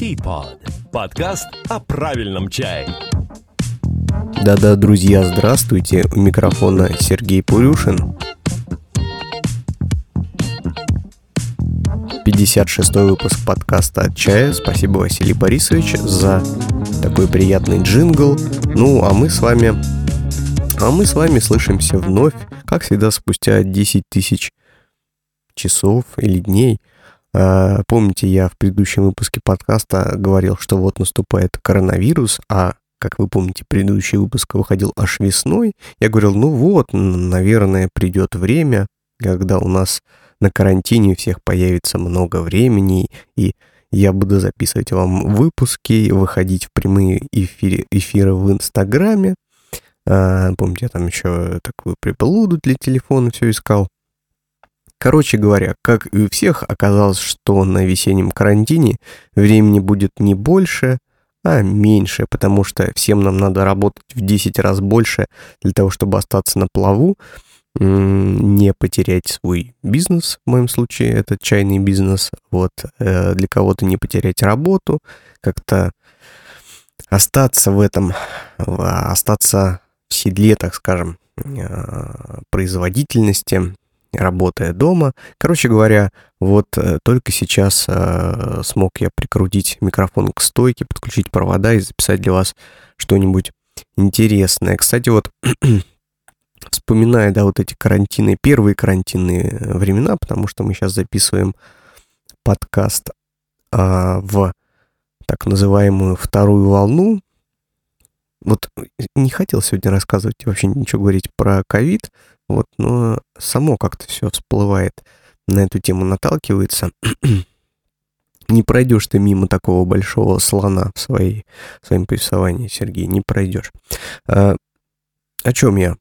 Teapot. Подкаст о правильном чае. Да-да, друзья, здравствуйте. У микрофона Сергей Пурюшин. 56 выпуск подкаста от чая. Спасибо, Василий Борисович, за такой приятный джингл. Ну, а мы с вами... А мы с вами слышимся вновь, как всегда, спустя 10 тысяч часов или дней. А, помните, я в предыдущем выпуске подкаста говорил, что вот наступает коронавирус, а как вы помните, предыдущий выпуск выходил аж весной. Я говорил, ну вот, наверное, придет время, когда у нас на карантине у всех появится много времени, и я буду записывать вам выпуски, выходить в прямые эфиры, эфиры в Инстаграме. А, помните, я там еще такую приблуду для телефона все искал. Короче говоря, как и у всех, оказалось, что на весеннем карантине времени будет не больше, а меньше, потому что всем нам надо работать в 10 раз больше для того, чтобы остаться на плаву, не потерять свой бизнес, в моем случае это чайный бизнес, вот, э, для кого-то не потерять работу, как-то остаться в этом, остаться в седле, так скажем, э, производительности, работая дома. Короче говоря, вот э, только сейчас э, смог я прикрутить микрофон к стойке, подключить провода и записать для вас что-нибудь интересное. Кстати, вот вспоминая, да, вот эти карантины, первые карантинные времена, потому что мы сейчас записываем подкаст а, в так называемую вторую волну. Вот не хотел сегодня рассказывать вообще ничего говорить про ковид, вот, но само как-то все всплывает на эту тему, наталкивается. не пройдешь ты мимо такого большого слона в, своей, в своем повествовании, Сергей, не пройдешь. А, о чем я?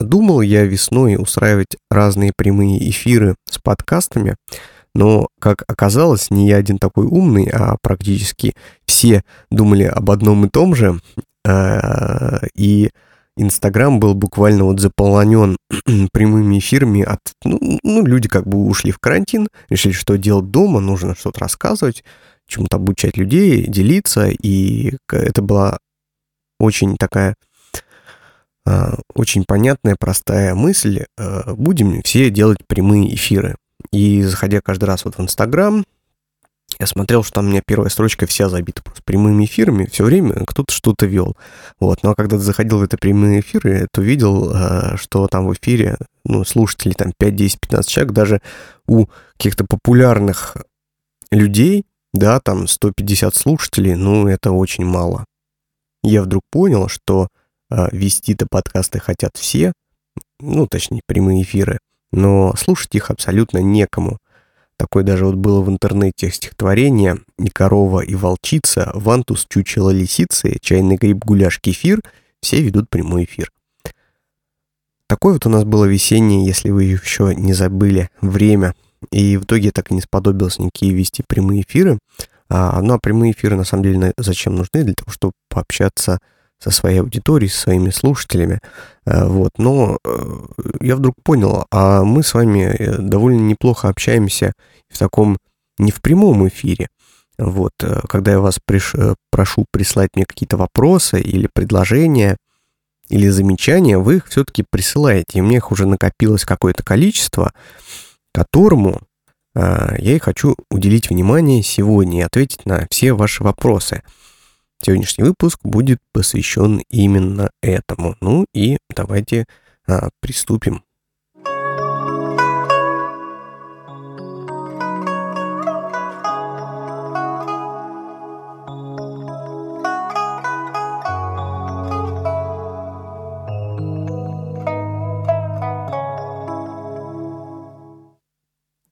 Думал я весной устраивать разные прямые эфиры с подкастами, но, как оказалось, не я один такой умный, а практически все думали об одном и том же. А, и Инстаграм был буквально вот заполонен прямыми эфирами от... Ну, ну, люди как бы ушли в карантин, решили, что делать дома, нужно что-то рассказывать, чему-то обучать людей, делиться, и это была очень такая а, очень понятная, простая мысль. А, будем все делать прямые эфиры. И заходя каждый раз вот в Инстаграм, я смотрел, что там у меня первая строчка вся забита просто прямыми эфирами, все время кто-то что-то вел. Вот. Ну а когда ты заходил в это прямые эфиры, то видел, э, что там в эфире, ну, слушателей там 5, 10, 15 человек, даже у каких-то популярных людей, да, там 150 слушателей, ну, это очень мало. Я вдруг понял, что э, вести-то подкасты хотят все, ну, точнее, прямые эфиры, но слушать их абсолютно некому. Такое даже вот было в интернете стихотворение «И корова, и волчица, вантус, чучело, лисицы, чайный гриб, гуляш, кефир» все ведут прямой эфир. Такое вот у нас было весеннее, если вы еще не забыли, время. И в итоге так и не сподобился никакие вести прямые эфиры. А, ну а прямые эфиры на самом деле зачем нужны? Для того, чтобы пообщаться со своей аудиторией, со своими слушателями. Э, вот. Но э, я вдруг понял, а мы с вами э, довольно неплохо общаемся в таком не в прямом эфире. Вот, когда я вас приш... прошу прислать мне какие-то вопросы или предложения, или замечания, вы их все-таки присылаете. И мне их уже накопилось какое-то количество, которому я и хочу уделить внимание сегодня и ответить на все ваши вопросы. Сегодняшний выпуск будет посвящен именно этому. Ну и давайте а, приступим.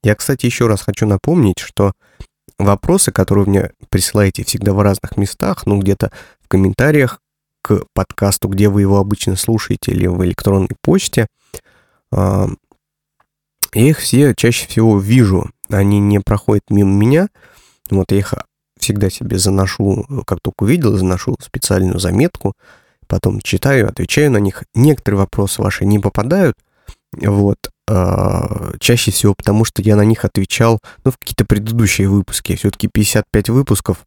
Я, кстати, еще раз хочу напомнить, что вопросы, которые вы мне присылаете всегда в разных местах, ну, где-то в комментариях к подкасту, где вы его обычно слушаете, или в электронной почте, я их все чаще всего вижу, они не проходят мимо меня, вот я их всегда себе заношу, как только увидел, заношу специальную заметку, потом читаю, отвечаю на них. Некоторые вопросы ваши не попадают Вот. А, чаще всего потому, что я на них отвечал, ну, в какие-то предыдущие выпуски. Все-таки 55 выпусков,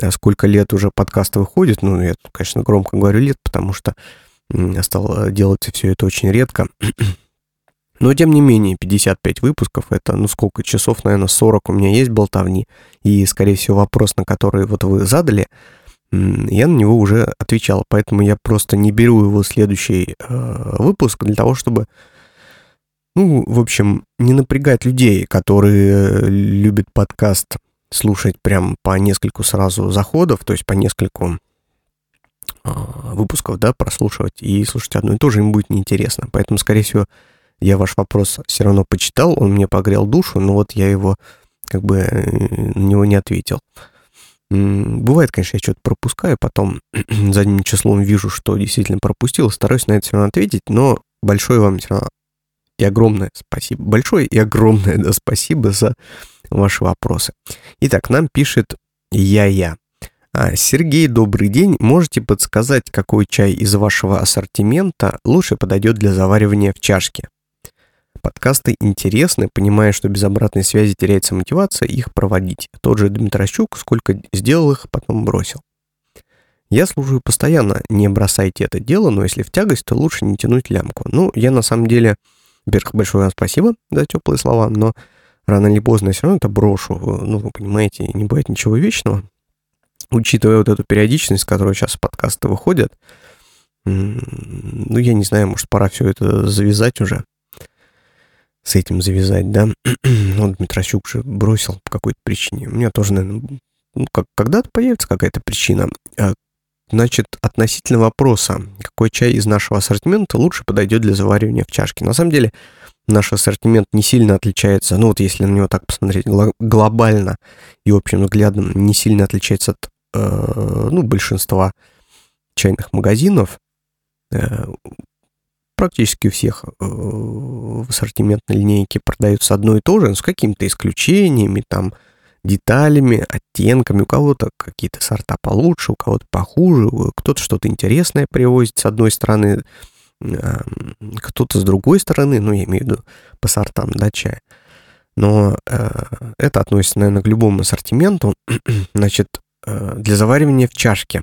а сколько лет уже подкаст выходит. Ну, я, конечно, громко говорю лет, потому что стал делать все это очень редко. Но, тем не менее, 55 выпусков, это, ну, сколько часов, наверное, 40 у меня есть болтовни. И, скорее всего, вопрос, на который вот вы задали, я на него уже отвечал. Поэтому я просто не беру его в следующий э, выпуск для того, чтобы ну, в общем, не напрягать людей, которые любят подкаст слушать прям по нескольку сразу заходов, то есть по нескольку э, выпусков, да, прослушивать и слушать одно и то же им будет неинтересно. Поэтому, скорее всего, я ваш вопрос все равно почитал, он мне погрел душу, но вот я его как бы э, на него не ответил. Бывает, конечно, я что-то пропускаю, потом задним числом вижу, что действительно пропустил, стараюсь на это все равно ответить, но большое вам все равно и огромное спасибо. Большое и огромное да, спасибо за ваши вопросы. Итак, нам пишет Я-Я. А, Сергей, добрый день. Можете подсказать, какой чай из вашего ассортимента лучше подойдет для заваривания в чашке? Подкасты интересны, понимая, что без обратной связи теряется мотивация их проводить. Тот же Дмитрощук, сколько сделал их, потом бросил. Я служу постоянно, не бросайте это дело, но если в тягость, то лучше не тянуть лямку. Ну, я на самом деле во-первых, большое вам спасибо за теплые слова, но рано или поздно я все равно это брошу. Ну, вы понимаете, не бывает ничего вечного. Учитывая вот эту периодичность, с которой сейчас подкасты выходят, ну, я не знаю, может, пора все это завязать уже. С этим завязать, да. ну, Дмитросюк же бросил по какой-то причине. У меня тоже, наверное, ну, как, когда-то появится какая-то причина. Значит, относительно вопроса, какой чай из нашего ассортимента лучше подойдет для заваривания в чашке. На самом деле, наш ассортимент не сильно отличается, ну вот если на него так посмотреть глобально и общим взглядом, не сильно отличается от э, ну, большинства чайных магазинов. Э, практически у всех э, в ассортиментной линейке продается одно и то же, но с какими-то исключениями, там, деталями, оттенками. У кого-то какие-то сорта получше, у кого-то похуже, кто-то что-то интересное привозит с одной стороны, кто-то с другой стороны, ну, я имею в виду по сортам, да, чая. Но э, это относится, наверное, к любому ассортименту. Значит, э, для заваривания в чашке.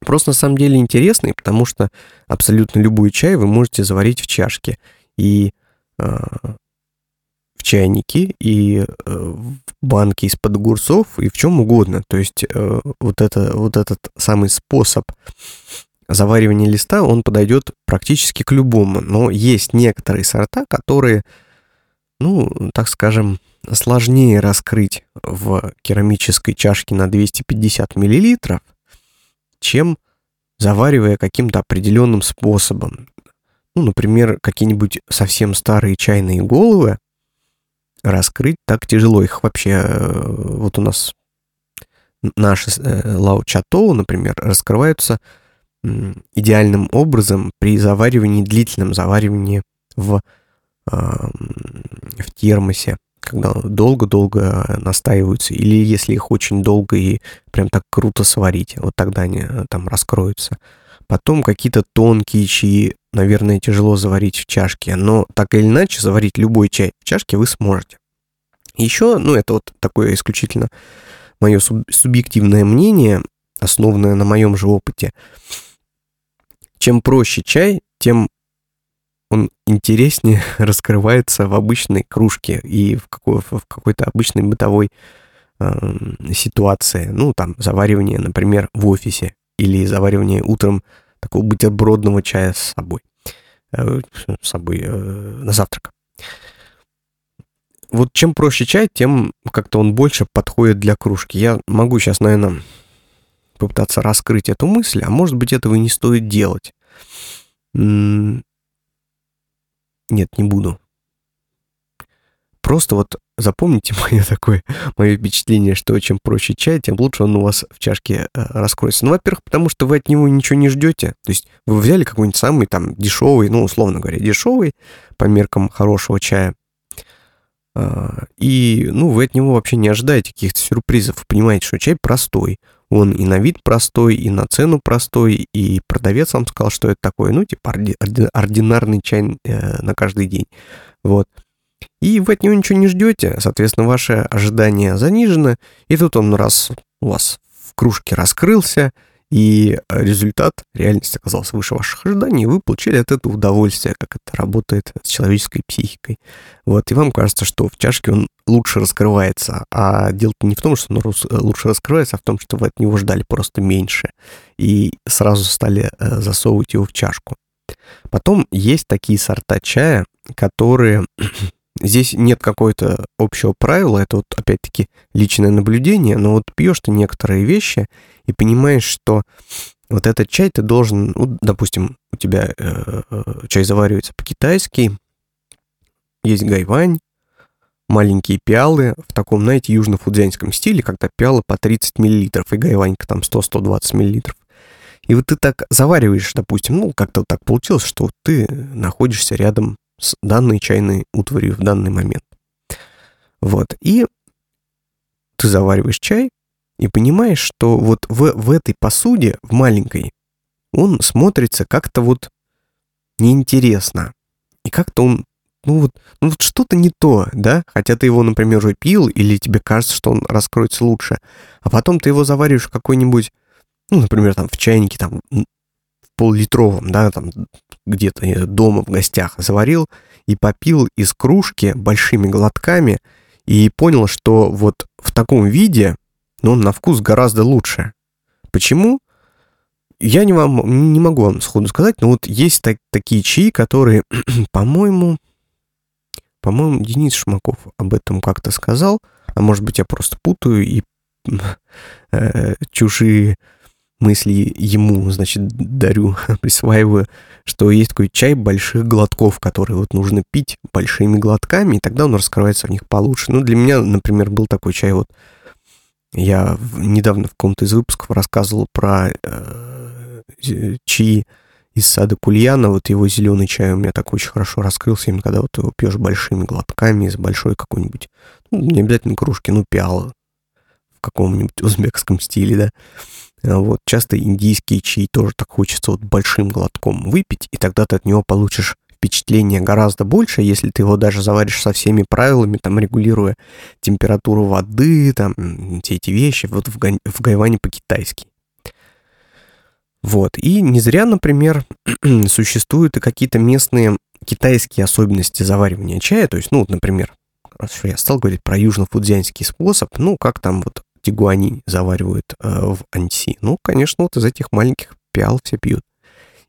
Просто на самом деле интересный, потому что абсолютно любой чай вы можете заварить в чашке. И э, чайнике и э, в банке из-под огурцов и в чем угодно. То есть э, вот, это, вот этот самый способ заваривания листа, он подойдет практически к любому. Но есть некоторые сорта, которые, ну, так скажем, сложнее раскрыть в керамической чашке на 250 миллилитров, чем заваривая каким-то определенным способом. Ну, например, какие-нибудь совсем старые чайные головы, раскрыть так тяжело. Их вообще, э, вот у нас наши э, лао чатоу, например, раскрываются идеальным образом при заваривании, длительном заваривании в, в термосе, когда долго-долго настаиваются, или если их очень долго и прям так круто сварить, вот тогда они э, там раскроются. Потом какие-то тонкие чаи, наверное, тяжело заварить в чашке, но так или иначе заварить любой чай в чашке вы сможете. Еще, ну это вот такое исключительно мое суб- субъективное мнение, основанное на моем же опыте. Чем проще чай, тем он интереснее раскрывается в обычной кружке и в, какой- в какой-то обычной бытовой э, ситуации. Ну, там, заваривание, например, в офисе или заваривание утром такого бутербродного чая с собой, э, с собой э, на завтрак. Вот чем проще чай, тем как-то он больше подходит для кружки. Я могу сейчас, наверное, попытаться раскрыть эту мысль, а может быть этого и не стоит делать. Нет, не буду. Просто вот запомните мое такое, мое впечатление, что чем проще чай, тем лучше он у вас в чашке э, раскроется. Ну, во-первых, потому что вы от него ничего не ждете. То есть вы взяли какой-нибудь самый там дешевый, ну, условно говоря, дешевый по меркам хорошего чая, а, и, ну, вы от него вообще не ожидаете каких-то сюрпризов. Вы понимаете, что чай простой, Он и на вид простой, и на цену простой, и продавец вам сказал, что это такое, ну, типа ординарный чай э, на каждый день. Вот. И вы от него ничего не ждете, соответственно, ваше ожидание занижено, и тут он раз у вас в кружке раскрылся, и результат, реальность оказался выше ваших ожиданий, и вы получили от этого удовольствие, как это работает с человеческой психикой. Вот, и вам кажется, что в чашке он лучше раскрывается, а дело-то не в том, что он лучше раскрывается, а в том, что вы от него ждали просто меньше, и сразу стали э, засовывать его в чашку. Потом есть такие сорта чая, которые Здесь нет какого-то общего правила, это вот опять-таки личное наблюдение, но вот пьешь ты некоторые вещи и понимаешь, что вот этот чай ты должен, ну, допустим, у тебя э, чай заваривается по-китайски, есть гайвань, маленькие пиалы в таком, знаете, южно-фудзянском стиле, когда пиалы по 30 мл, и гайванька там 100-120 мл. И вот ты так завариваешь, допустим, ну, как-то вот так получилось, что ты находишься рядом с данной чайной утварью в данный момент. Вот. И ты завариваешь чай и понимаешь, что вот в, в этой посуде, в маленькой, он смотрится как-то вот неинтересно. И как-то он, ну вот, ну вот что-то не то, да? Хотя ты его, например, уже пил, или тебе кажется, что он раскроется лучше. А потом ты его завариваешь в какой-нибудь, ну, например, там в чайнике, там пол-литровом, да, там где-то дома в гостях заварил и попил из кружки большими глотками и понял, что вот в таком виде, ну, он на вкус гораздо лучше. Почему? Я не, вам, не могу вам сходу сказать, но вот есть так, такие чаи, которые, по-моему, по-моему, Денис Шмаков об этом как-то сказал, а может быть, я просто путаю и э, чужие мысли ему, значит, дарю, присваиваю, что есть такой чай больших глотков, который вот нужно пить большими глотками, и тогда он раскрывается в них получше. Ну, для меня, например, был такой чай вот, я недавно в каком-то из выпусков рассказывал про э, чаи из сада Кульяна, вот его зеленый чай у меня так очень хорошо раскрылся, именно когда вот его пьешь большими глотками из большой какой-нибудь, ну, не обязательно кружки, ну, пиала каком-нибудь узбекском стиле, да, а вот часто индийские чаи тоже так хочется вот большим глотком выпить, и тогда ты от него получишь впечатление гораздо больше, если ты его даже заваришь со всеми правилами, там, регулируя температуру воды, там, все эти вещи, вот в, га- в гайване по-китайски. Вот, и не зря, например, существуют и какие-то местные китайские особенности заваривания чая, то есть, ну, вот, например, раз я стал говорить про южно-фудзянский способ, ну, как там вот тигуани заваривают э, в анси. Ну, конечно, вот из этих маленьких пиал все пьют.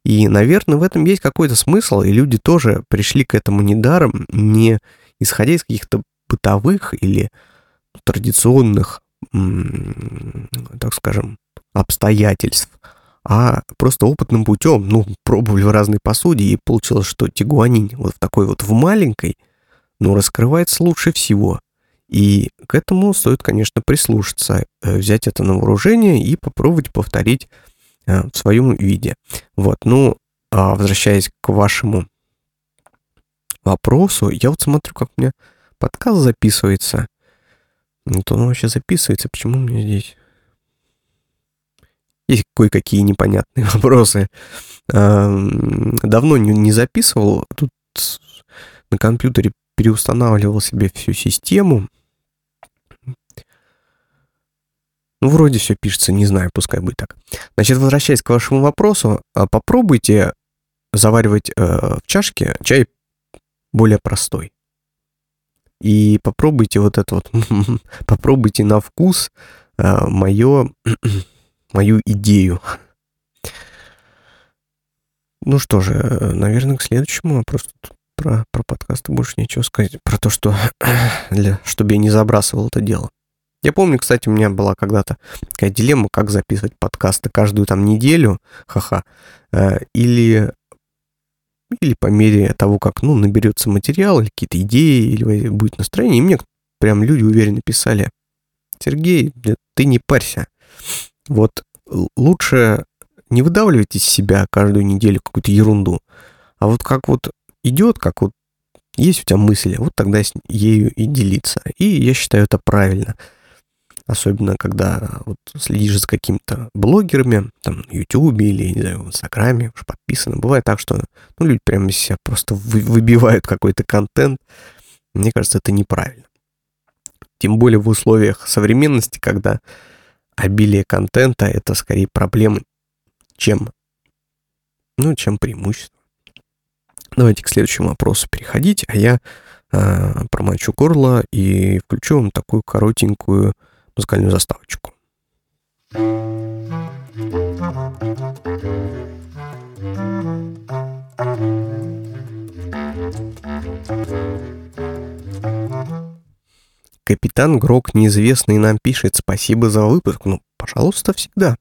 И, наверное, в этом есть какой-то смысл, и люди тоже пришли к этому недаром, не исходя из каких-то бытовых или традиционных, так скажем, обстоятельств, а просто опытным путем, ну, пробовали в разной посуде, и получилось, что тигуанин вот в такой вот в маленькой, ну, раскрывается лучше всего. И к этому стоит, конечно, прислушаться, э, взять это на вооружение и попробовать повторить э, в своем виде. Вот, ну, а возвращаясь к вашему вопросу, я вот смотрю, как у меня подкаст записывается. Вот он вообще записывается, почему у меня здесь... Есть кое-какие непонятные вопросы. Давно не записывал, тут на компьютере переустанавливал себе всю систему, Ну, вроде все пишется, не знаю, пускай будет так. Значит, возвращаясь к вашему вопросу, а, попробуйте заваривать э, в чашке чай более простой. И попробуйте вот это вот, попробуйте на вкус э, мое, мою идею. Ну что же, наверное, к следующему вопросу. Про, про подкасты больше нечего сказать. Про то, что для, чтобы я не забрасывал это дело. Я помню, кстати, у меня была когда-то такая дилемма, как записывать подкасты каждую там неделю, ха-ха, э, или, или по мере того, как, ну, наберется материал, или какие-то идеи, или будет настроение. И мне прям люди уверенно писали, Сергей, ты не парься. Вот лучше не выдавливать из себя каждую неделю какую-то ерунду, а вот как вот идет, как вот есть у тебя мысли, вот тогда с ею и делиться. И я считаю это правильно. особенно когда вот следишь за какими-то блогерами, там, на Ютубе или, не знаю, в Инстаграме, уж подписаны. Бывает так, что, ну, люди прямо себя просто вы, выбивают какой-то контент. Мне кажется, это неправильно. Тем более в условиях современности, когда обилие контента — это скорее проблемы, чем, ну, чем преимущество. Давайте к следующему вопросу переходить, а я э, промочу горло и включу вам такую коротенькую музыкальную заставочку. Капитан Грок неизвестный нам пишет «Спасибо за выпуск». Ну, пожалуйста, всегда.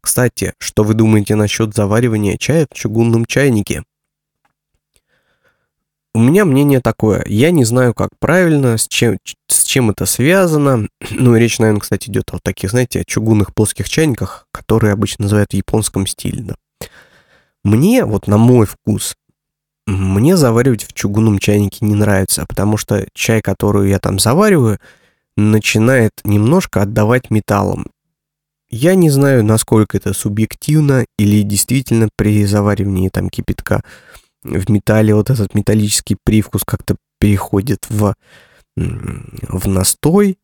Кстати, что вы думаете насчет заваривания чая в чугунном чайнике? У меня мнение такое. Я не знаю, как правильно, с чем, с чем это связано. Ну, речь, наверное, кстати, идет о таких, знаете, чугунных плоских чайниках, которые обычно называют в японском стиле. Да. Мне, вот на мой вкус, мне заваривать в чугунном чайнике не нравится, потому что чай, который я там завариваю, начинает немножко отдавать металлом. Я не знаю, насколько это субъективно или действительно при заваривании там кипятка в металле вот этот металлический привкус как-то переходит в, в настой.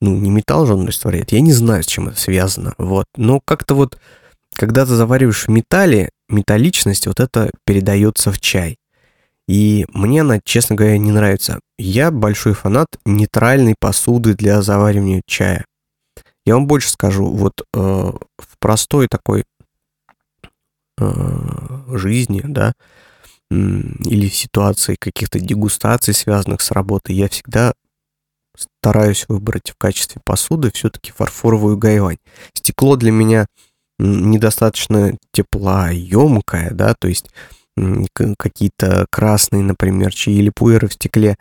Ну, не металл же он растворяет. Я не знаю, с чем это связано. Вот. Но как-то вот, когда ты завариваешь в металле, металличность вот это передается в чай. И мне она, честно говоря, не нравится. Я большой фанат нейтральной посуды для заваривания чая. Я вам больше скажу, вот э, в простой такой э, жизни, да, или в ситуации каких-то дегустаций, связанных с работой, я всегда стараюсь выбрать в качестве посуды все-таки фарфоровую гайвань. Стекло для меня недостаточно теплоемкое, да, то есть какие-то красные, например, чаи или пуэры в стекле.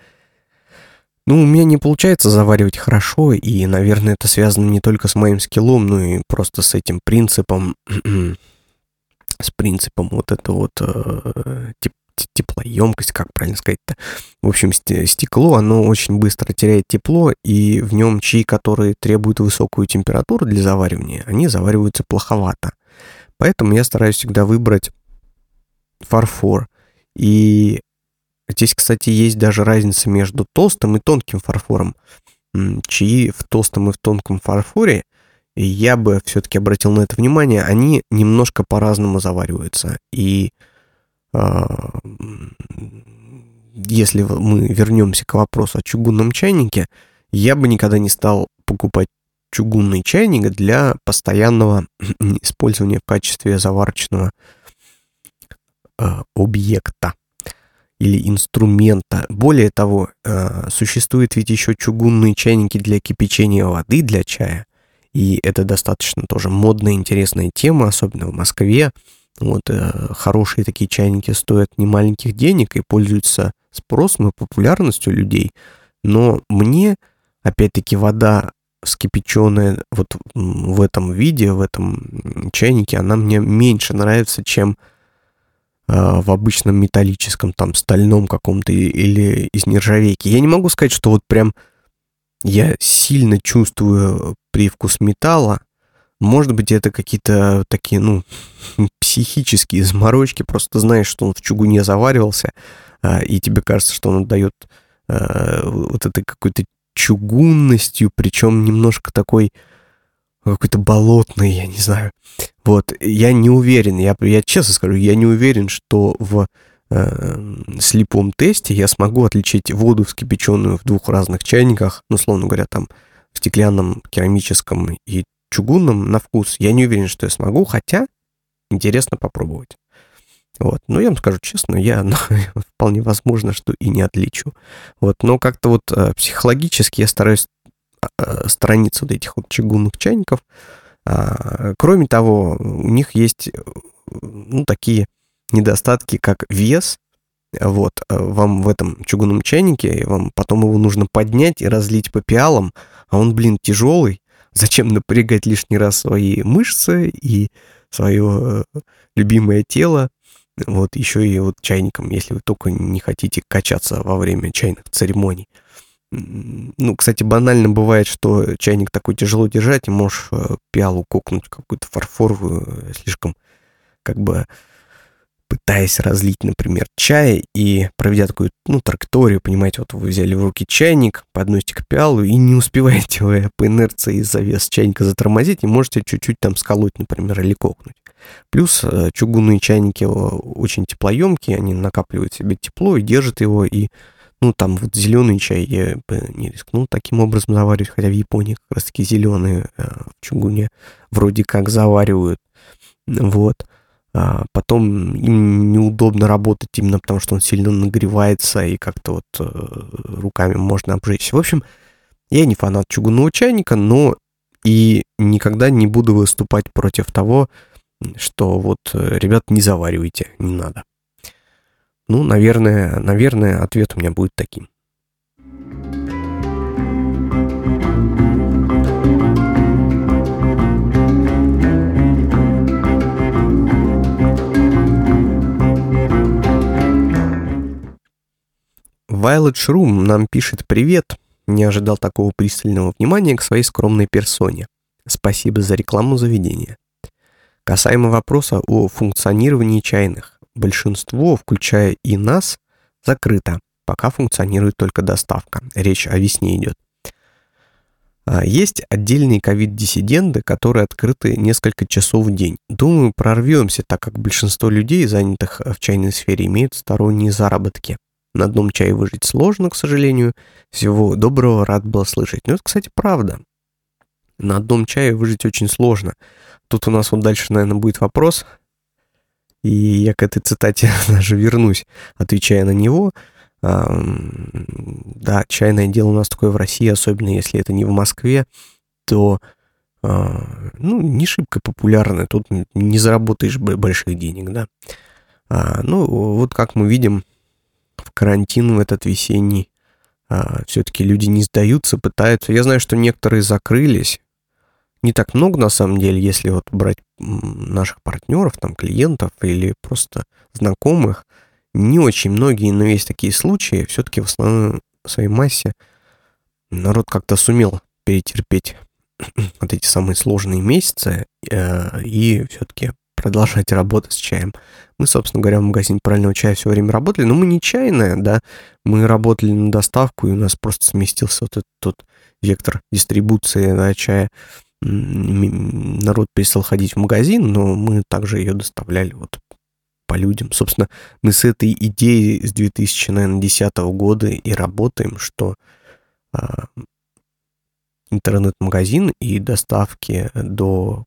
Ну, у меня не получается заваривать хорошо, и, наверное, это связано не только с моим скиллом, но и просто с этим принципом, с принципом вот это вот э, теп теплоемкость, как правильно сказать-то. В общем, стекло, оно очень быстро теряет тепло, и в нем чаи, которые требуют высокую температуру для заваривания, они завариваются плоховато. Поэтому я стараюсь всегда выбрать фарфор. И здесь, кстати, есть даже разница между толстым и тонким фарфором. Чаи в толстом и в тонком фарфоре, я бы все-таки обратил на это внимание, они немножко по-разному завариваются. И если мы вернемся к вопросу о чугунном чайнике, я бы никогда не стал покупать чугунный чайник для постоянного использования в качестве заварочного Э, объекта или инструмента. Более того, э, существуют ведь еще чугунные чайники для кипячения воды для чая. И это достаточно тоже модная, интересная тема, особенно в Москве. Вот э, хорошие такие чайники стоят немаленьких денег и пользуются спросом и популярностью людей. Но мне, опять-таки, вода вскипяченная вот в этом виде, в этом чайнике, она мне меньше нравится, чем а, в обычном металлическом, там, стальном каком-то или из нержавейки. Я не могу сказать, что вот прям я сильно чувствую привкус металла. Может быть, это какие-то такие, ну, психические заморочки. Просто знаешь, что он в чугуне заваривался, а, и тебе кажется, что он отдает а, вот этой какой-то чугунностью, причем немножко такой какой-то болотный, я не знаю. Вот, я не уверен, я, я честно скажу, я не уверен, что в э, слепом тесте я смогу отличить воду вскипяченную в двух разных чайниках, ну, словно говоря, там, в стеклянном, керамическом и чугунном на вкус. Я не уверен, что я смогу, хотя интересно попробовать. Вот. Но я вам скажу честно, я ну, вполне возможно, что и не отличу. Вот. Но как-то вот э, психологически я стараюсь Э, страниц вот этих вот чугунных чайников. А, кроме того, у них есть ну, такие недостатки, как вес. Вот, э, вам в этом чугунном чайнике, вам потом его нужно поднять и разлить по пиалам, а он, блин, тяжелый. Зачем напрягать лишний раз свои мышцы и свое э, любимое тело? Вот еще и вот чайником, если вы только не хотите качаться во время чайных церемоний. ну, кстати, банально бывает, что чайник такой тяжело держать, и можешь э, пиалу кокнуть какую-то фарфоровую, слишком как бы пытаясь разлить, например, чай и проведя такую, ну, траекторию, понимаете, вот вы взяли в руки чайник, подносите к пиалу и не успеваете вы по инерции из-за веса чайника затормозить и можете чуть-чуть там сколоть, например, или кокнуть. Плюс э, чугунные чайники очень теплоемкие, они накапливают себе тепло и держат его, и ну, там вот зеленый чай я бы не рискнул таким образом заваривать, хотя в Японии как раз-таки зеленые э, в чугуне вроде как заваривают. Вот. А потом им неудобно работать именно потому, что он сильно нагревается и как-то вот э, руками можно обжечься. В общем, я не фанат чугунного чайника, но и никогда не буду выступать против того, что вот, э, ребят, не заваривайте, не надо. Ну, наверное, наверное, ответ у меня будет таким. Violet Shroom нам пишет «Привет». Не ожидал такого пристального внимания к своей скромной персоне. Спасибо за рекламу заведения. Касаемо вопроса о функционировании чайных. Большинство, включая и нас, закрыто. Пока функционирует только доставка. Речь о весне идет. А, есть отдельные ковид-диссиденты, которые открыты несколько часов в день. Думаю, прорвемся, так как большинство людей, занятых в чайной сфере, имеют сторонние заработки. На одном чае выжить сложно, к сожалению. Всего доброго, рад был слышать. Ну, это, кстати, правда. На одном чае выжить очень сложно. Тут у нас вот дальше, наверное, будет вопрос, и я к этой цитате даже вернусь, отвечая на него. Да, чайное дело у нас такое в России, особенно если это не в Москве, то а, ну, не шибко популярное, тут не заработаешь больших денег, да. А, ну, вот как мы видим, карантин в этот весенний. А, все-таки люди не сдаются, пытаются. Я знаю, что некоторые закрылись, не так много на самом деле, если вот брать наших партнеров, там, клиентов или просто знакомых, не очень многие, но есть такие случаи, все-таки в основном в своей массе народ как-то сумел перетерпеть вот эти самые сложные месяцы э, и все-таки продолжать работать с чаем. Мы, собственно говоря, в магазине правильного чая все время работали, но мы не чайная, да, мы работали на доставку, и у нас просто сместился вот этот тот вектор дистрибуции да, чая народ перестал ходить в магазин, но мы также ее доставляли вот по людям. Собственно, мы с этой идеей с 2010 года и работаем, что а, интернет-магазин и доставки до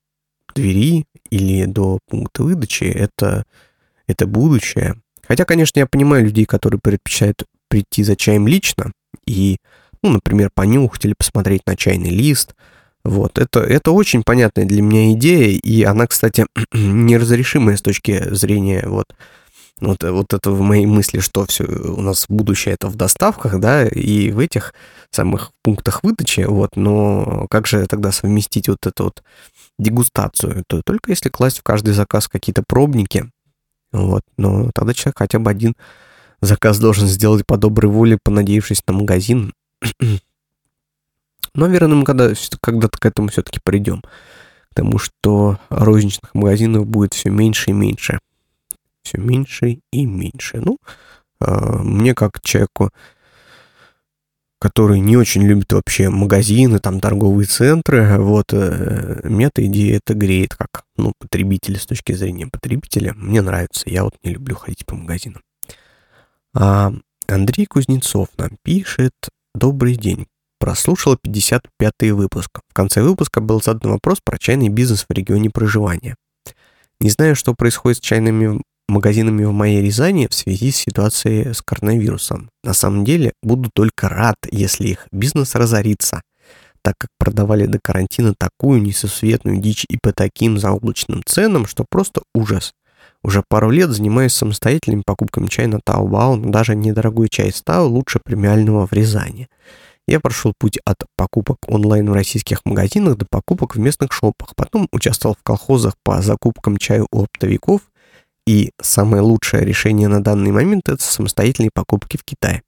двери или до пункта выдачи это, это будущее. Хотя, конечно, я понимаю людей, которые предпочитают прийти за чаем лично и, ну, например, понюхать или посмотреть на чайный лист – вот, это, это очень понятная для меня идея, и она, кстати, неразрешимая с точки зрения вот, вот, вот это в моей мысли, что все у нас будущее это в доставках, да, и в этих самых пунктах выдачи, вот, но как же тогда совместить вот эту вот дегустацию? То только если класть в каждый заказ какие-то пробники, вот, но тогда человек хотя бы один заказ должен сделать по доброй воле, понадеявшись на магазин, но, наверное, мы когда, когда-то к этому все-таки придем. К тому, что розничных магазинов будет все меньше и меньше. Все меньше и меньше. Ну, э, мне как человеку, который не очень любит вообще магазины, там торговые центры, вот, э, мне эта идея это греет как, ну, потребитель с точки зрения потребителя. Мне нравится, я вот не люблю ходить по магазинам. А Андрей Кузнецов нам пишет, добрый день прослушала 55-й выпуск. В конце выпуска был задан вопрос про чайный бизнес в регионе проживания. Не знаю, что происходит с чайными магазинами в моей Рязани в связи с ситуацией с коронавирусом. На самом деле, буду только рад, если их бизнес разорится, так как продавали до карантина такую несусветную дичь и по таким заоблачным ценам, что просто ужас. Уже пару лет занимаюсь самостоятельными покупками чая на Taobao, но даже недорогой чай стал лучше премиального в Рязани. Я прошел путь от покупок онлайн в российских магазинах до покупок в местных шопах. Потом участвовал в колхозах по закупкам чая у оптовиков. И самое лучшее решение на данный момент – это самостоятельные покупки в Китае.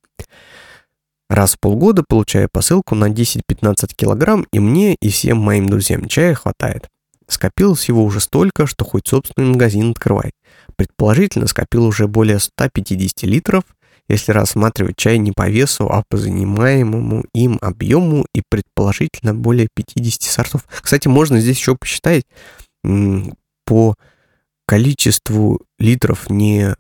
Раз в полгода получаю посылку на 10-15 килограмм, и мне, и всем моим друзьям чая хватает. Скопилось его уже столько, что хоть собственный магазин открывай. Предположительно, скопил уже более 150 литров, если рассматривать чай не по весу, а по занимаемому им объему и предположительно более 50 сортов. Кстати, можно здесь еще посчитать по количеству литров не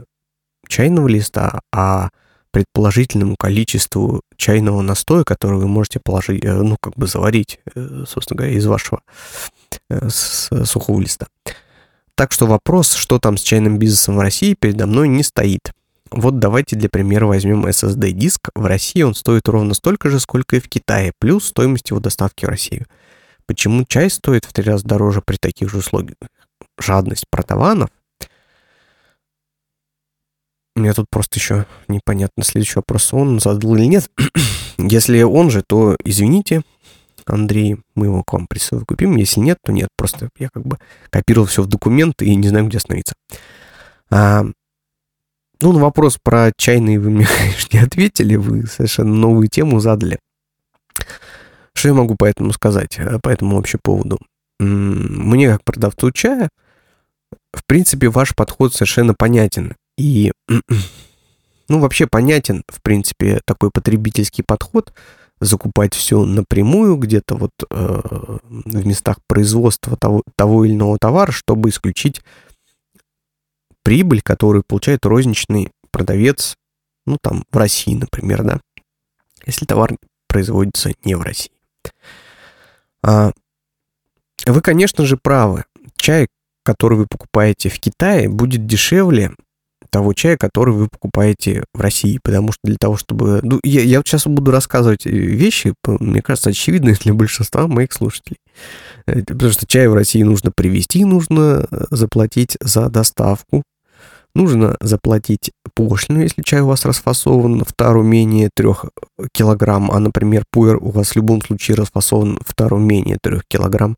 чайного листа, а предположительному количеству чайного настоя, который вы можете положить, э, ну, как бы заварить, э, собственно говоря, из вашего э, сухого листа. Так что вопрос, что там с чайным бизнесом в России, передо мной не стоит. Вот давайте для примера возьмем SSD-диск. В России он стоит ровно столько же, сколько и в Китае, плюс стоимость его доставки в Россию. Почему чай стоит в три раза дороже при таких же условиях? Жадность протованов у меня тут просто еще непонятно следующий вопрос. Он задал или нет? Если он же, то извините, Андрей, мы его к вам присовокупим. Если нет, то нет. Просто я как бы копировал все в документ и не знаю, где остановиться. А, ну, на вопрос про чайные вы мне, конечно, не ответили. Вы совершенно новую тему задали. Что я могу по этому сказать, по этому вообще поводу? Мне, как продавцу чая, в принципе, ваш подход совершенно понятен. И, ну, вообще понятен, в принципе, такой потребительский подход, закупать все напрямую где-то вот э, в местах производства того, того или иного товара, чтобы исключить прибыль, которую получает розничный продавец, ну, там, в России, например, да, если товар производится не в России. А, вы, конечно же, правы. Чай, который вы покупаете в Китае, будет дешевле того чая, который вы покупаете в России. Потому что для того, чтобы... Ну, я, я вот сейчас буду рассказывать вещи, мне кажется, очевидные для большинства моих слушателей. Э, потому что чай в России нужно привезти, нужно э, заплатить за доставку, нужно заплатить пошлину, если чай у вас расфасован в тару менее 3 килограмм, а, например, пуэр у вас в любом случае расфасован в тару менее 3 килограмм.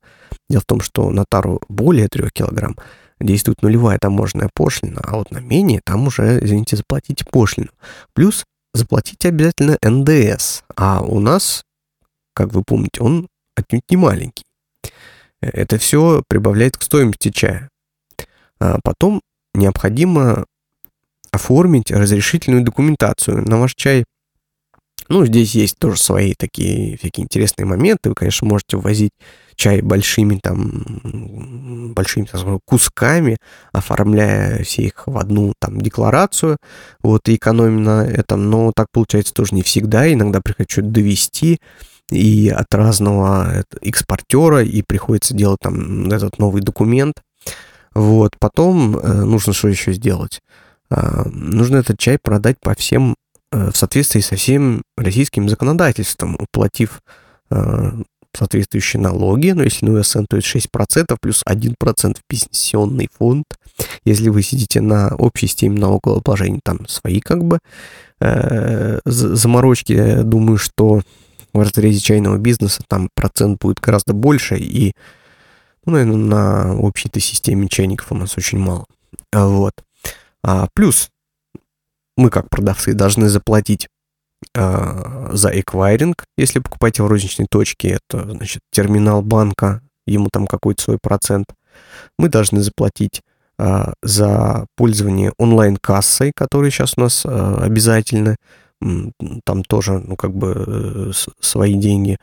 Дело в том, что на тару более 3 килограмм действует нулевая таможенная пошлина, а вот на менее там уже, извините, заплатите пошлину. Плюс заплатите обязательно НДС, а у нас, как вы помните, он отнюдь не маленький. Это все прибавляет к стоимости чая. А потом необходимо оформить разрешительную документацию на ваш чай. Ну, здесь есть тоже свои такие всякие интересные моменты. Вы, конечно, можете ввозить чай большими там, большими там, кусками, оформляя все их в одну там декларацию, вот, и экономим на этом, но так получается тоже не всегда, иногда приходится довести, и от разного экспортера, и приходится делать там этот новый документ, вот, потом э, нужно что еще сделать? Э, нужно этот чай продать по всем, э, в соответствии со всем российским законодательством, уплатив э, соответствующие налоги, но если на УСН, то это 6% плюс 1% в пенсионный фонд. Если вы сидите на общей системе налогообложения, там свои как бы э, заморочки. Думаю, что в разрезе чайного бизнеса там процент будет гораздо больше, и, ну, наверное, на общей-то системе чайников у нас очень мало. Вот. А, плюс мы, как продавцы, должны заплатить э, за эквайринг, если покупаете в розничной точке, это, значит, терминал банка, ему там какой-то свой процент. Мы должны заплатить э, за пользование онлайн-кассой, которая сейчас у нас э, обязательно там тоже, ну, как бы э, свои деньги.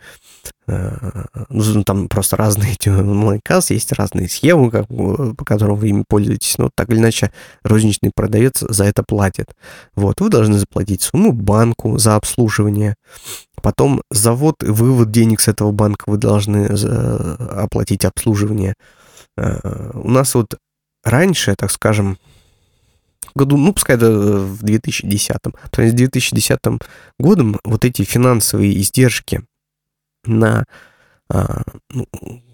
Э, ну, там просто разные эти онлайн-кассы, есть разные схемы, как, по которым вы ими пользуетесь. Но так или иначе, розничный продавец за это платит. Вот, вы должны заплатить сумму банку за обслуживание. Потом завод и вывод денег с этого банка вы должны оплатить обслуживание. Э, у нас вот раньше, так скажем, году, ну, пускай это в 2010. То есть с 2010 годом вот эти финансовые издержки на, а, ну,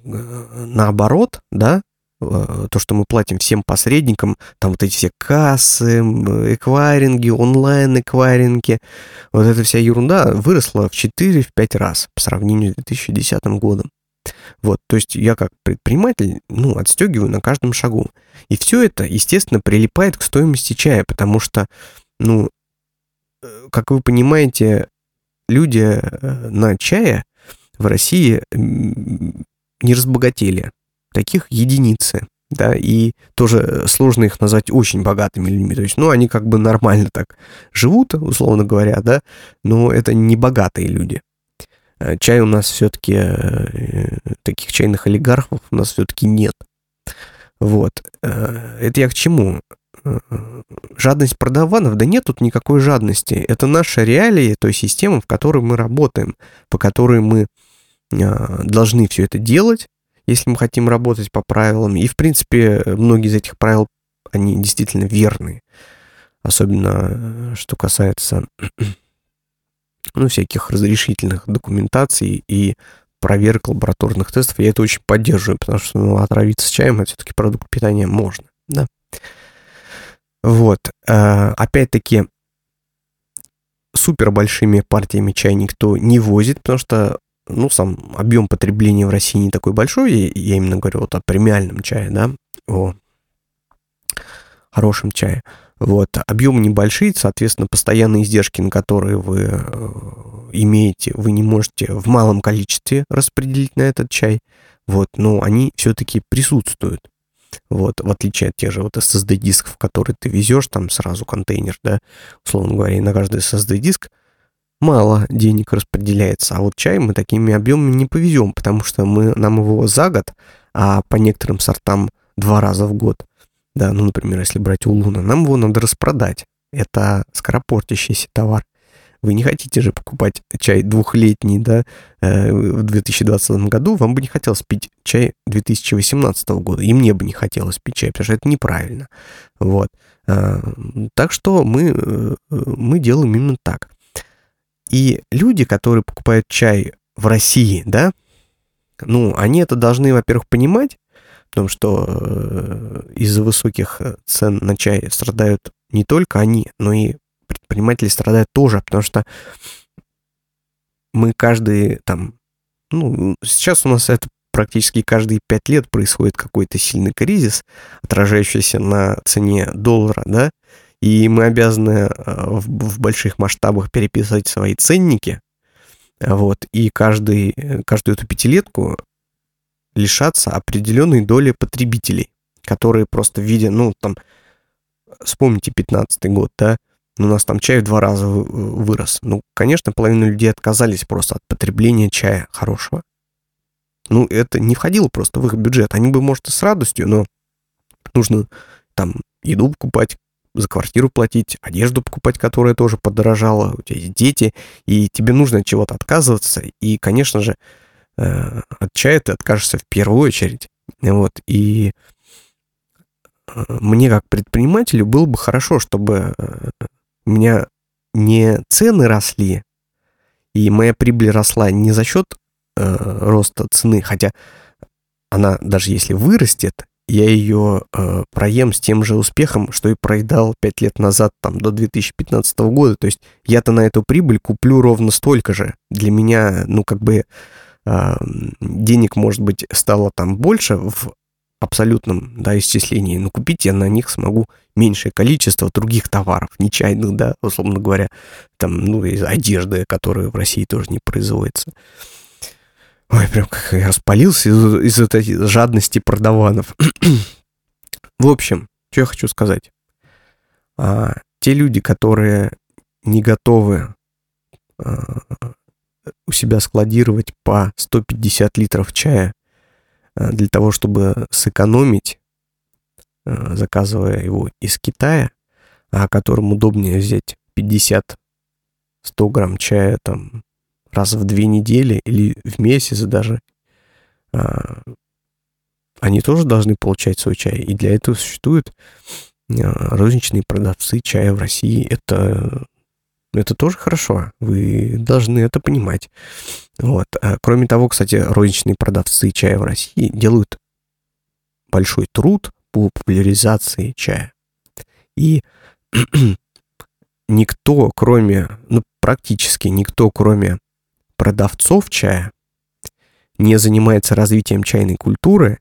наоборот, да, а, то, что мы платим всем посредникам, там вот эти все кассы, эквайринги, онлайн-эквайринги, вот эта вся ерунда выросла в 4-5 раз по сравнению с 2010 годом. Вот, то есть я как предприниматель, ну, отстегиваю на каждом шагу. И все это, естественно, прилипает к стоимости чая, потому что, ну, э, как вы понимаете, люди э, на чае в России не разбогатели. Таких единицы. Да, и тоже сложно их назвать очень богатыми людьми. То есть, ну, они как бы нормально так живут, условно говоря, да, но это не богатые люди. Э, чай у нас все-таки, э, таких чайных олигархов у нас все-таки нет. Вот. Это я к чему? жадность продаванов, да нет тут никакой жадности. Это наша реалии той системы, в которой мы работаем, по которой мы должны все это делать, если мы хотим работать по правилам. И, в принципе, многие из этих правил, они действительно верные. Особенно, что касается ну, всяких разрешительных документаций и проверок лабораторных тестов. Я это очень поддерживаю, потому что ну, отравиться чаем, это все-таки продукт питания можно. Да? Вот. Э, опять-таки, супер большими партиями чай никто не возит, потому что, ну, сам объем потребления в России не такой большой. Я именно говорю вот о премиальном чае, да, о хорошем чае. Вот. Объемы небольшие, соответственно, постоянные издержки, на которые вы э, имеете, вы не можете в малом количестве распределить на этот чай. Вот, но они все-таки присутствуют. Вот, в отличие от тех же вот SSD-дисков, которые ты везешь, там сразу контейнер, да, условно говоря, на каждый SSD-диск мало денег распределяется. А вот чай мы такими объемами не повезем, потому что мы, нам его за год, а по некоторым сортам два раза в год. Да, ну, например, если брать у Луна, нам его надо распродать. Это скоропортящийся товар. Вы не хотите же покупать чай двухлетний, да, э, в 2020 году, вам бы не хотелось пить чай 2018 года, и мне бы не хотелось пить чай, потому что это неправильно. Вот. А, так что мы, э, мы делаем именно так. И люди, которые покупают чай в России, да, ну, они это должны, во-первых, понимать, потому что э, из-за высоких цен на чай страдают не только они, но и предприниматели страдают тоже, потому что мы каждый там, ну, сейчас у нас это практически каждые пять лет происходит какой-то сильный кризис, отражающийся на цене доллара, да, и мы обязаны э, в, в больших масштабах переписывать свои ценники, вот, и каждый, каждую эту пятилетку лишаться определенной доли потребителей, которые просто видя, ну, там, вспомните 15 год, да, у нас там чай в два раза вырос. Ну, конечно, половина людей отказались просто от потребления чая хорошего. Ну, это не входило просто в их бюджет. Они бы, может, и с радостью, но нужно там еду покупать, за квартиру платить, одежду покупать, которая тоже подорожала, у тебя есть дети, и тебе нужно от чего-то отказываться. И, конечно же, э, от чая ты откажешься в первую очередь. Вот, и э, мне как предпринимателю было бы хорошо, чтобы э, у меня не цены росли, и моя прибыль росла не за счет э, роста цены, хотя она, даже если вырастет, я ее э, проем с тем же успехом, что и проедал 5 лет назад, там, до 2015 года. То есть я-то на эту прибыль куплю ровно столько же. Для меня, ну, как бы денег, может быть, стало там больше в абсолютном да, исчислении, но купить я на них смогу меньшее количество других товаров, не чайных, да, условно говоря, там, ну, из одежды, которая в России тоже не производится. Ой, прям как я распалился из, из этой жадности продаванов. в общем, что я хочу сказать. А, те люди, которые не готовы а, у себя складировать по 150 литров чая Э, для того, чтобы сэкономить, э, заказывая его из Китая, а которым удобнее взять 50-100 грамм чая там раз в две недели или в месяц даже, а, они тоже должны получать свой чай. И для этого существуют э, розничные продавцы чая в России. Это это тоже хорошо. Вы должны это понимать. Вот. А кроме того, кстати, розничные продавцы чая в России делают большой труд по популяризации чая. И никто, кроме, ну, практически никто, кроме продавцов чая, не занимается развитием чайной культуры,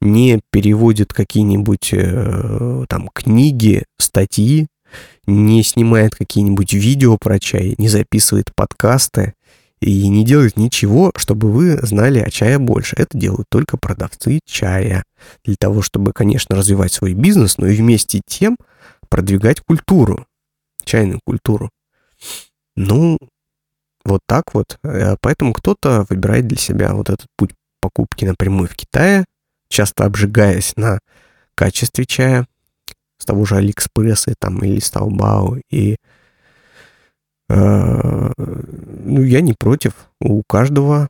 не переводит какие-нибудь э, там книги, статьи не снимает какие-нибудь видео про чай, не записывает подкасты и не делает ничего, чтобы вы знали о чае больше. Это делают только продавцы чая. Для того, чтобы, конечно, развивать свой бизнес, но и вместе тем продвигать культуру, чайную культуру. Ну, вот так вот. Э, поэтому кто-то выбирает для себя вот этот путь покупки напрямую в Китае, часто обжигаясь на качестве чая с того же Алиэкспресса там, или с Таобао. И э, ну, я не против. У каждого,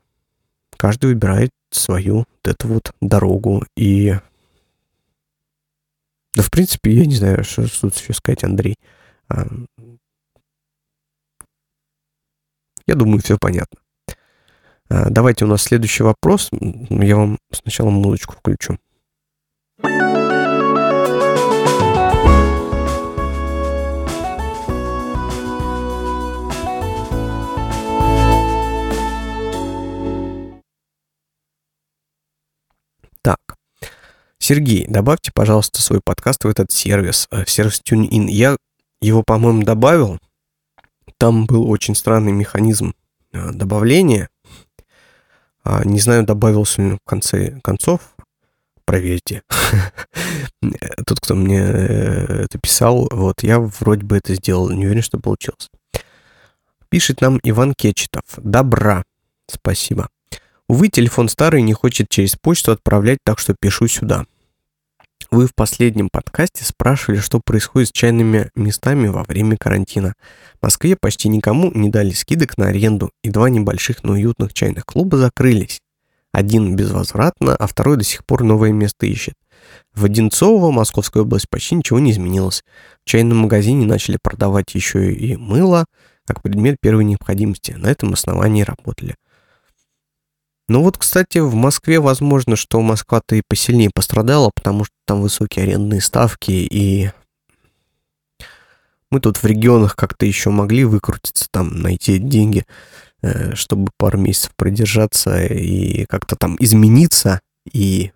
каждый выбирает свою вот эту вот дорогу. И да, в принципе, я не знаю, что, тут еще сказать, Андрей. А, я думаю, все понятно. А, давайте у нас следующий вопрос. Я вам сначала музычку включу. Так. Сергей, добавьте, пожалуйста, свой подкаст в этот сервис, э, в сервис TuneIn. Я его, по-моему, добавил. Там был очень странный механизм э, добавления. А, не знаю, добавился ли в конце концов. Проверьте. Тот, кто мне э, это писал, вот я вроде бы это сделал. Не уверен, что получилось. Пишет нам Иван Кечетов. Добра. Спасибо. Увы, телефон старый не хочет через почту отправлять, так что пишу сюда. Вы в последнем подкасте спрашивали, что происходит с чайными местами во время карантина. В Москве почти никому не дали скидок на аренду, и два небольших, но уютных чайных клуба закрылись. Один безвозвратно, а второй до сих пор новое место ищет. В Одинцово, Московская область, почти ничего не изменилось. В чайном магазине начали продавать еще и мыло, как предмет первой необходимости. На этом основании работали. Ну вот, кстати, в Москве возможно, что Москва-то и посильнее пострадала, потому что там высокие арендные ставки, и мы тут в регионах как-то еще могли выкрутиться, там найти деньги, э, чтобы пару месяцев продержаться и как-то там измениться и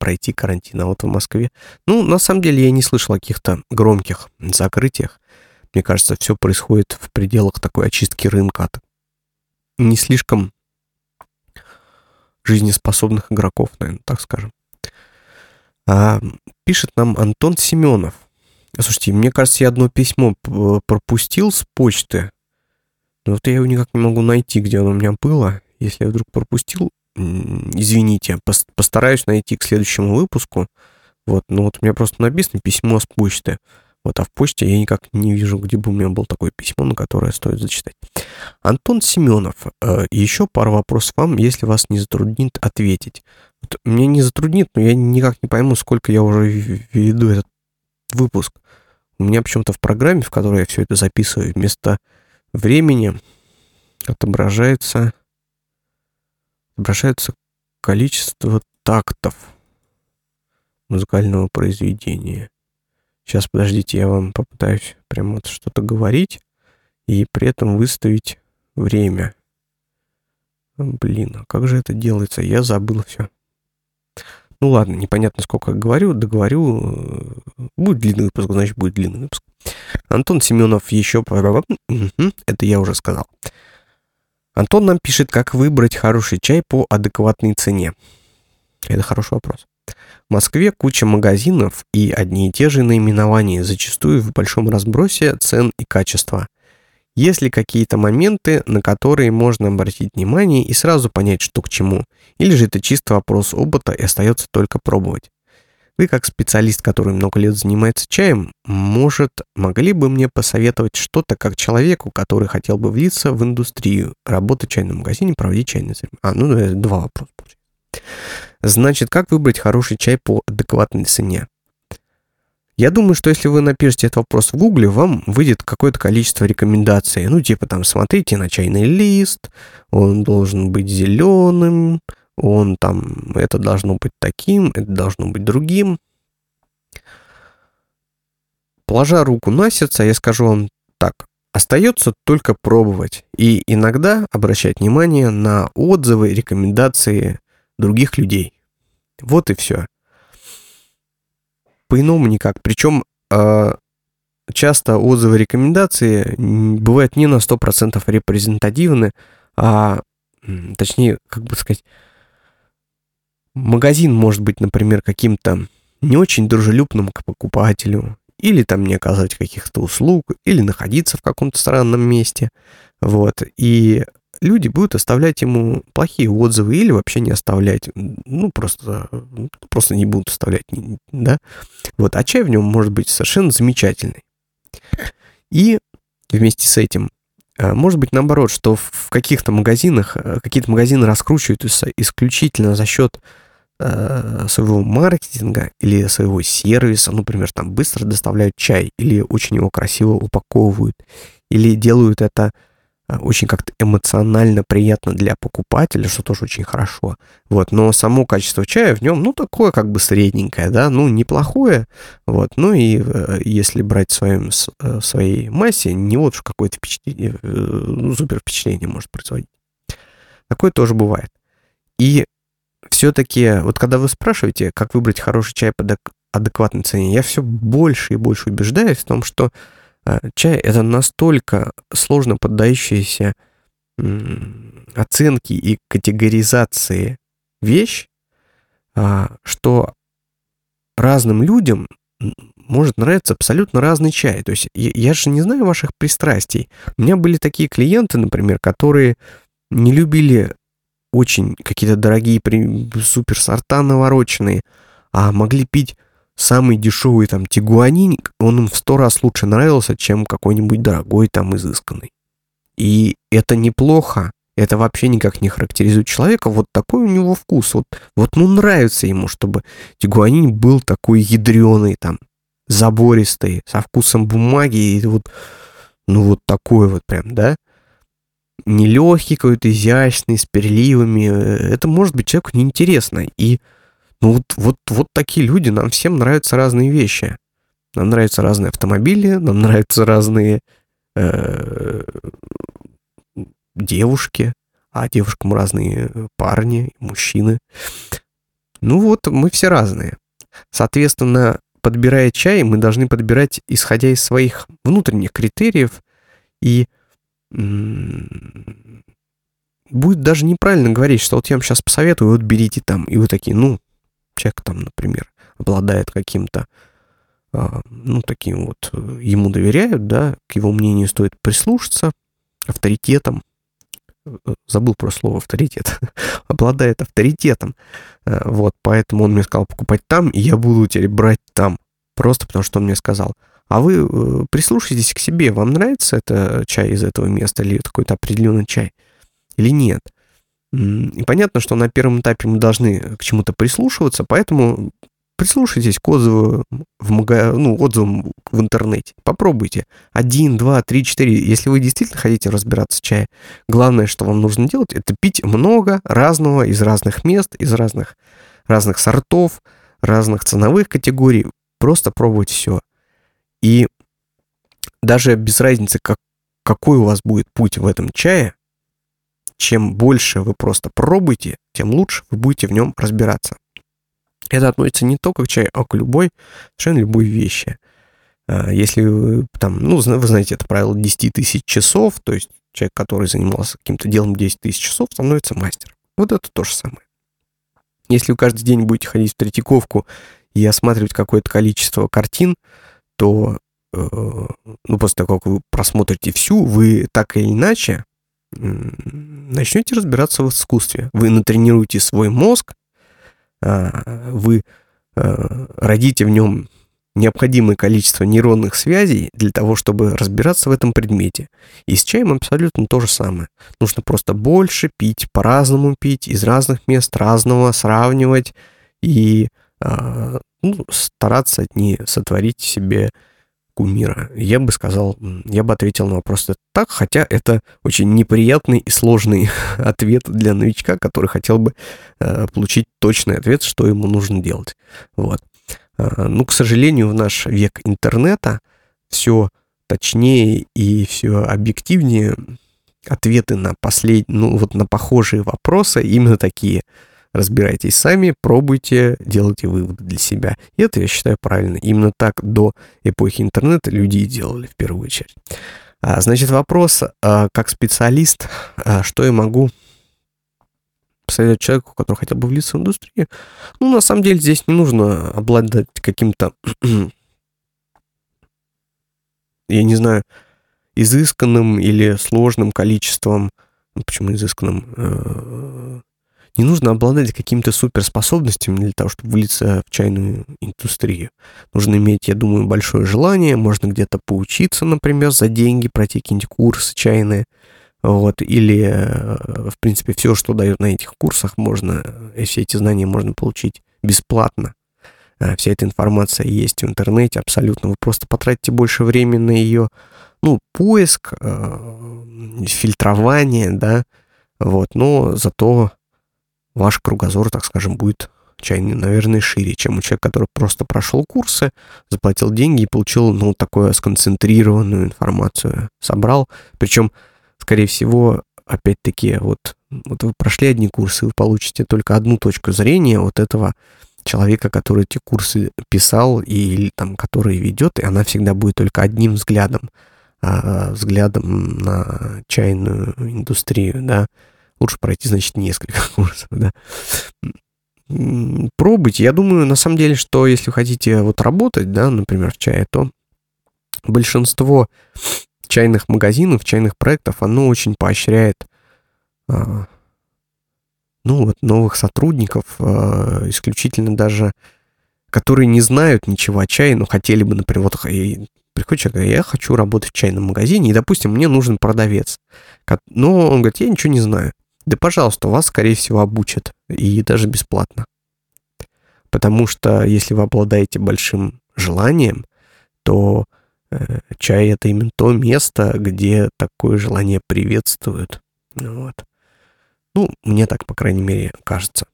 пройти карантин. А вот в Москве... Ну, на самом деле, я не слышал о каких-то громких закрытиях. Мне кажется, все происходит в пределах такой очистки рынка от не слишком жизнеспособных игроков, наверное, так скажем. А, пишет нам Антон Семенов. Слушайте, мне кажется, я одно письмо пропустил с почты. Но вот я его никак не могу найти, где оно у меня было. Если я вдруг пропустил, извините, постараюсь найти к следующему выпуску. Вот, ну вот у меня просто написано письмо с почты. Вот, а в почте я никак не вижу, где бы у меня было такое письмо, на которое стоит зачитать. Антон Семенов, э, еще пару вопросов вам, если вас не затруднит ответить. Вот, мне не затруднит, но я никак не пойму, сколько я уже веду этот выпуск. У меня почему-то в программе, в которой я все это записываю, вместо времени отображается, отображается количество тактов музыкального произведения. Сейчас, подождите, я вам попытаюсь прямо вот что-то говорить и при этом выставить время. Блин, а как же это делается? Я забыл все. Ну ладно, непонятно, сколько говорю, договорю. Будет длинный выпуск, значит, будет длинный выпуск. Антон Семенов еще... Это я уже сказал. Антон нам пишет, как выбрать хороший чай по адекватной цене. Это хороший вопрос. В Москве куча магазинов и одни и те же наименования, зачастую в большом разбросе цен и качества. Есть ли какие-то моменты, на которые можно обратить внимание и сразу понять, что к чему? Или же это чисто вопрос опыта и остается только пробовать? Вы, как специалист, который много лет занимается чаем, может, могли бы мне посоветовать что-то как человеку, который хотел бы влиться в индустрию, работать в чайном магазине, проводить чайные церемонии? А, ну, два вопроса. Значит, как выбрать хороший чай по адекватной цене? Я думаю, что если вы напишете этот вопрос в Гугле, вам выйдет какое-то количество рекомендаций. Ну, типа там, смотрите на чайный лист, он должен быть зеленым, он там, это должно быть таким, это должно быть другим. Положа руку на сердце, я скажу вам так. Остается только пробовать и иногда обращать внимание на отзывы, рекомендации других людей. Вот и все. По-иному никак. Причем э, часто отзывы рекомендации бывают не на 100% репрезентативны, а точнее, как бы сказать, магазин может быть, например, каким-то не очень дружелюбным к покупателю, или там не оказать каких-то услуг, или находиться в каком-то странном месте. Вот. И люди будут оставлять ему плохие отзывы или вообще не оставлять. Ну, просто, просто не будут оставлять, да. Вот. А чай в нем может быть совершенно замечательный. И вместе с этим а, может быть наоборот, что в каких-то магазинах, э, какие-то магазины раскручиваются исключительно за счет э, своего маркетинга или своего сервиса, ну, например, там быстро доставляют чай или очень его красиво упаковывают, или делают это очень как-то эмоционально приятно для покупателя, что тоже очень хорошо. Вот, но само качество чая в нем, ну, такое как бы средненькое, да, ну, неплохое, вот, ну, и э, если брать в своем, э, своей массе, не вот уж какое-то впечатление, э, ну, супер впечатление может производить. Такое тоже бывает. И все-таки, вот когда вы спрашиваете, как выбрать хороший чай по адекватной цене, я все больше и больше убеждаюсь в том, что а, чай это настолько сложно поддающаяся оценки и категоризации вещь, а, что разным людям может нравиться абсолютно разный чай. То есть я же не знаю ваших пристрастий. У меня были такие клиенты, например, которые не любили очень какие-то дорогие супер сорта навороченные, а могли пить самый дешевый там тигуанин, он им в сто раз лучше нравился, чем какой-нибудь дорогой там изысканный. И это неплохо, это вообще никак не характеризует человека, вот такой у него вкус, вот, вот ну нравится ему, чтобы тигуанин был такой ядреный там, забористый, со вкусом бумаги, и вот, ну вот такой вот прям, да, не легкий какой-то, изящный, с переливами, это может быть человеку неинтересно, и ну вот, вот, вот такие люди, нам всем нравятся разные вещи. Нам нравятся разные автомобили, нам нравятся разные э, девушки, а девушкам разные парни, мужчины. Ну вот, мы все разные. Соответственно, подбирая чай, мы должны подбирать, исходя из своих внутренних критериев, и будет даже неправильно говорить, что вот я вам сейчас посоветую, вот берите там, и вы такие, ну, человек там, например, обладает каким-то, а, ну, таким вот, э, ему доверяют, да, к его мнению стоит прислушаться, авторитетом, э, забыл про слово авторитет, обладает авторитетом, э, вот, поэтому он мне сказал покупать там, и я буду теперь брать там, просто потому что он мне сказал. А вы прислушайтесь к себе, вам нравится это чай из этого места или какой-то определенный чай или нет? И понятно, что на первом этапе мы должны к чему-то прислушиваться, поэтому прислушайтесь к отзывам в, мага... ну, отзывам в интернете. Попробуйте. Один, два, три, четыре. Если вы действительно хотите разбираться в чае, главное, что вам нужно делать, это пить много разного из разных мест, из разных, разных сортов, разных ценовых категорий. Просто пробовать все. И даже без разницы, как, какой у вас будет путь в этом чае, чем больше вы просто пробуете, тем лучше вы будете в нем разбираться. Это относится не только к чаю, а к любой, совершенно любой вещи. А, если вы там, ну, вы знаете это правило 10 тысяч часов, то есть человек, который занимался каким-то делом 10 тысяч часов, становится мастером. Вот это то же самое. Если вы каждый день будете ходить в Третьяковку и осматривать какое-то количество картин, то э, ну, после того, как вы просмотрите всю, вы так или иначе начнете разбираться в искусстве. Вы натренируете свой мозг, а, вы а, родите в нем необходимое количество нейронных связей для того, чтобы разбираться в этом предмете. И с чаем абсолютно то же самое. Нужно просто больше пить, по-разному пить, из разных мест разного, сравнивать и а, ну, стараться не сотворить себе кумира? Я бы сказал, я бы ответил на вопрос так, хотя это очень неприятный и сложный ответ для новичка, который хотел бы э, получить точный ответ, что ему нужно делать. Вот. Э, ну, к сожалению, в наш век интернета все точнее и все объективнее ответы на послед... ну, вот на похожие вопросы именно такие. Разбирайтесь сами, пробуйте, делайте выводы для себя. И это, я считаю, правильно. Именно так до эпохи интернета люди и делали в первую очередь. А, значит, вопрос, а, как специалист, а, что я могу посоветовать человеку, который хотел бы влиться в индустрию? Ну, на самом деле, здесь не нужно обладать каким-то, я не знаю, изысканным или сложным количеством, ну, почему изысканным, э, не нужно обладать какими-то суперспособностями для того, чтобы влиться в чайную индустрию. Нужно иметь, я думаю, большое желание, можно где-то поучиться, например, за деньги, пройти какие-нибудь курсы чайные, вот, или, э, в принципе, все, что дают на этих курсах, можно, и все эти знания можно получить бесплатно. Э, вся эта информация есть в интернете абсолютно. Вы просто потратите больше времени на ее, ну, поиск, э, фильтрование, да, вот, но зато ваш кругозор, так скажем, будет чайный, наверное, шире, чем у человека, который просто прошел курсы, заплатил деньги и получил, ну, такую сконцентрированную информацию, собрал. Причем, скорее всего, опять-таки, вот, вот вы прошли одни курсы, вы получите только одну точку зрения вот этого человека, который эти курсы писал и там, который ведет, и она всегда будет только одним взглядом, а, взглядом на чайную индустрию, да, Лучше пройти, значит, несколько курсов, да. Пробуйте. Я думаю, на самом деле, что если хотите вот работать, да, например, в чае, то большинство чайных магазинов, чайных проектов, оно очень поощряет а, ну, вот новых сотрудников, а, исключительно даже, которые не знают ничего о чае, но хотели бы, например, вот приходит человек, я хочу работать в чайном магазине, и, допустим, мне нужен продавец. Но он говорит, я ничего не знаю. Да, пожалуйста, вас, скорее всего, обучат. И даже бесплатно. Потому что если вы обладаете большим желанием, то э, чай это именно то место, где такое желание приветствуют. Вот. Ну, мне так, по крайней мере, кажется.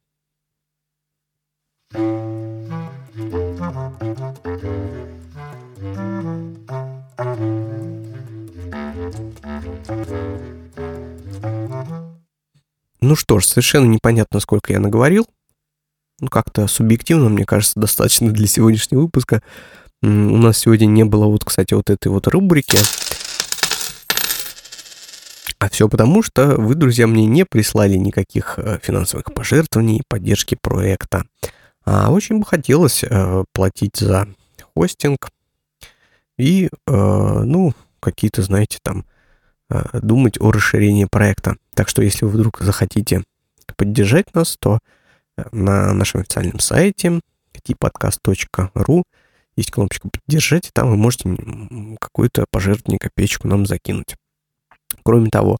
Ну что ж, совершенно непонятно, сколько я наговорил. Ну, как-то субъективно, мне кажется, достаточно для сегодняшнего выпуска. У нас сегодня не было вот, кстати, вот этой вот рубрики. А все потому, что вы, друзья, мне не прислали никаких э, финансовых пожертвований, поддержки проекта. А очень бы хотелось э, платить за хостинг и, э, ну, какие-то, знаете, там, думать о расширении проекта. Так что, если вы вдруг захотите поддержать нас, то э, на нашем официальном сайте tpodcast.ru есть кнопочка «Поддержать», и там вы можете какую-то пожертвование, копеечку нам закинуть. Кроме того,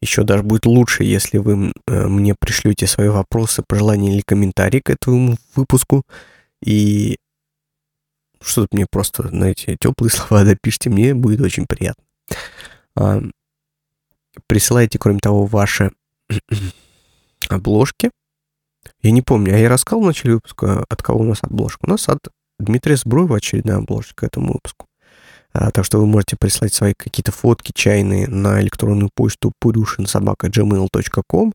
еще даже будет лучше, если вы э, мне пришлете свои вопросы, пожелания или комментарии к этому выпуску. И что-то мне просто, знаете, теплые слова допишите, мне будет очень приятно. А, Присылайте, кроме того, ваши обложки. Я не помню, а я рассказал в начале выпуска, от кого у нас обложка. У нас от Дмитрия Сбруева очередная обложка к этому выпуску. А, так что вы можете прислать свои какие-то фотки чайные на электронную почту purushinsobaka.gmail.com.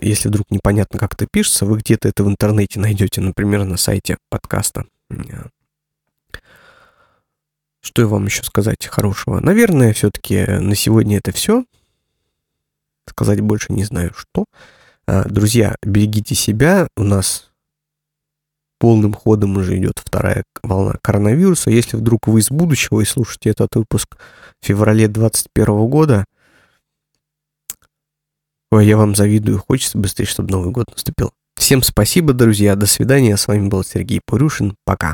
Если вдруг непонятно, как это пишется, вы где-то это в интернете найдете, например, на сайте подкаста. Что я вам еще сказать хорошего? Наверное, все-таки на сегодня это все. Сказать больше не знаю что. А, друзья, берегите себя. У нас полным ходом уже идет вторая волна коронавируса. Если вдруг вы из будущего и слушаете этот выпуск в феврале 2021 года, я вам завидую. Хочется быстрее, чтобы Новый год наступил. Всем спасибо, друзья. До свидания. С вами был Сергей Пурюшин. Пока.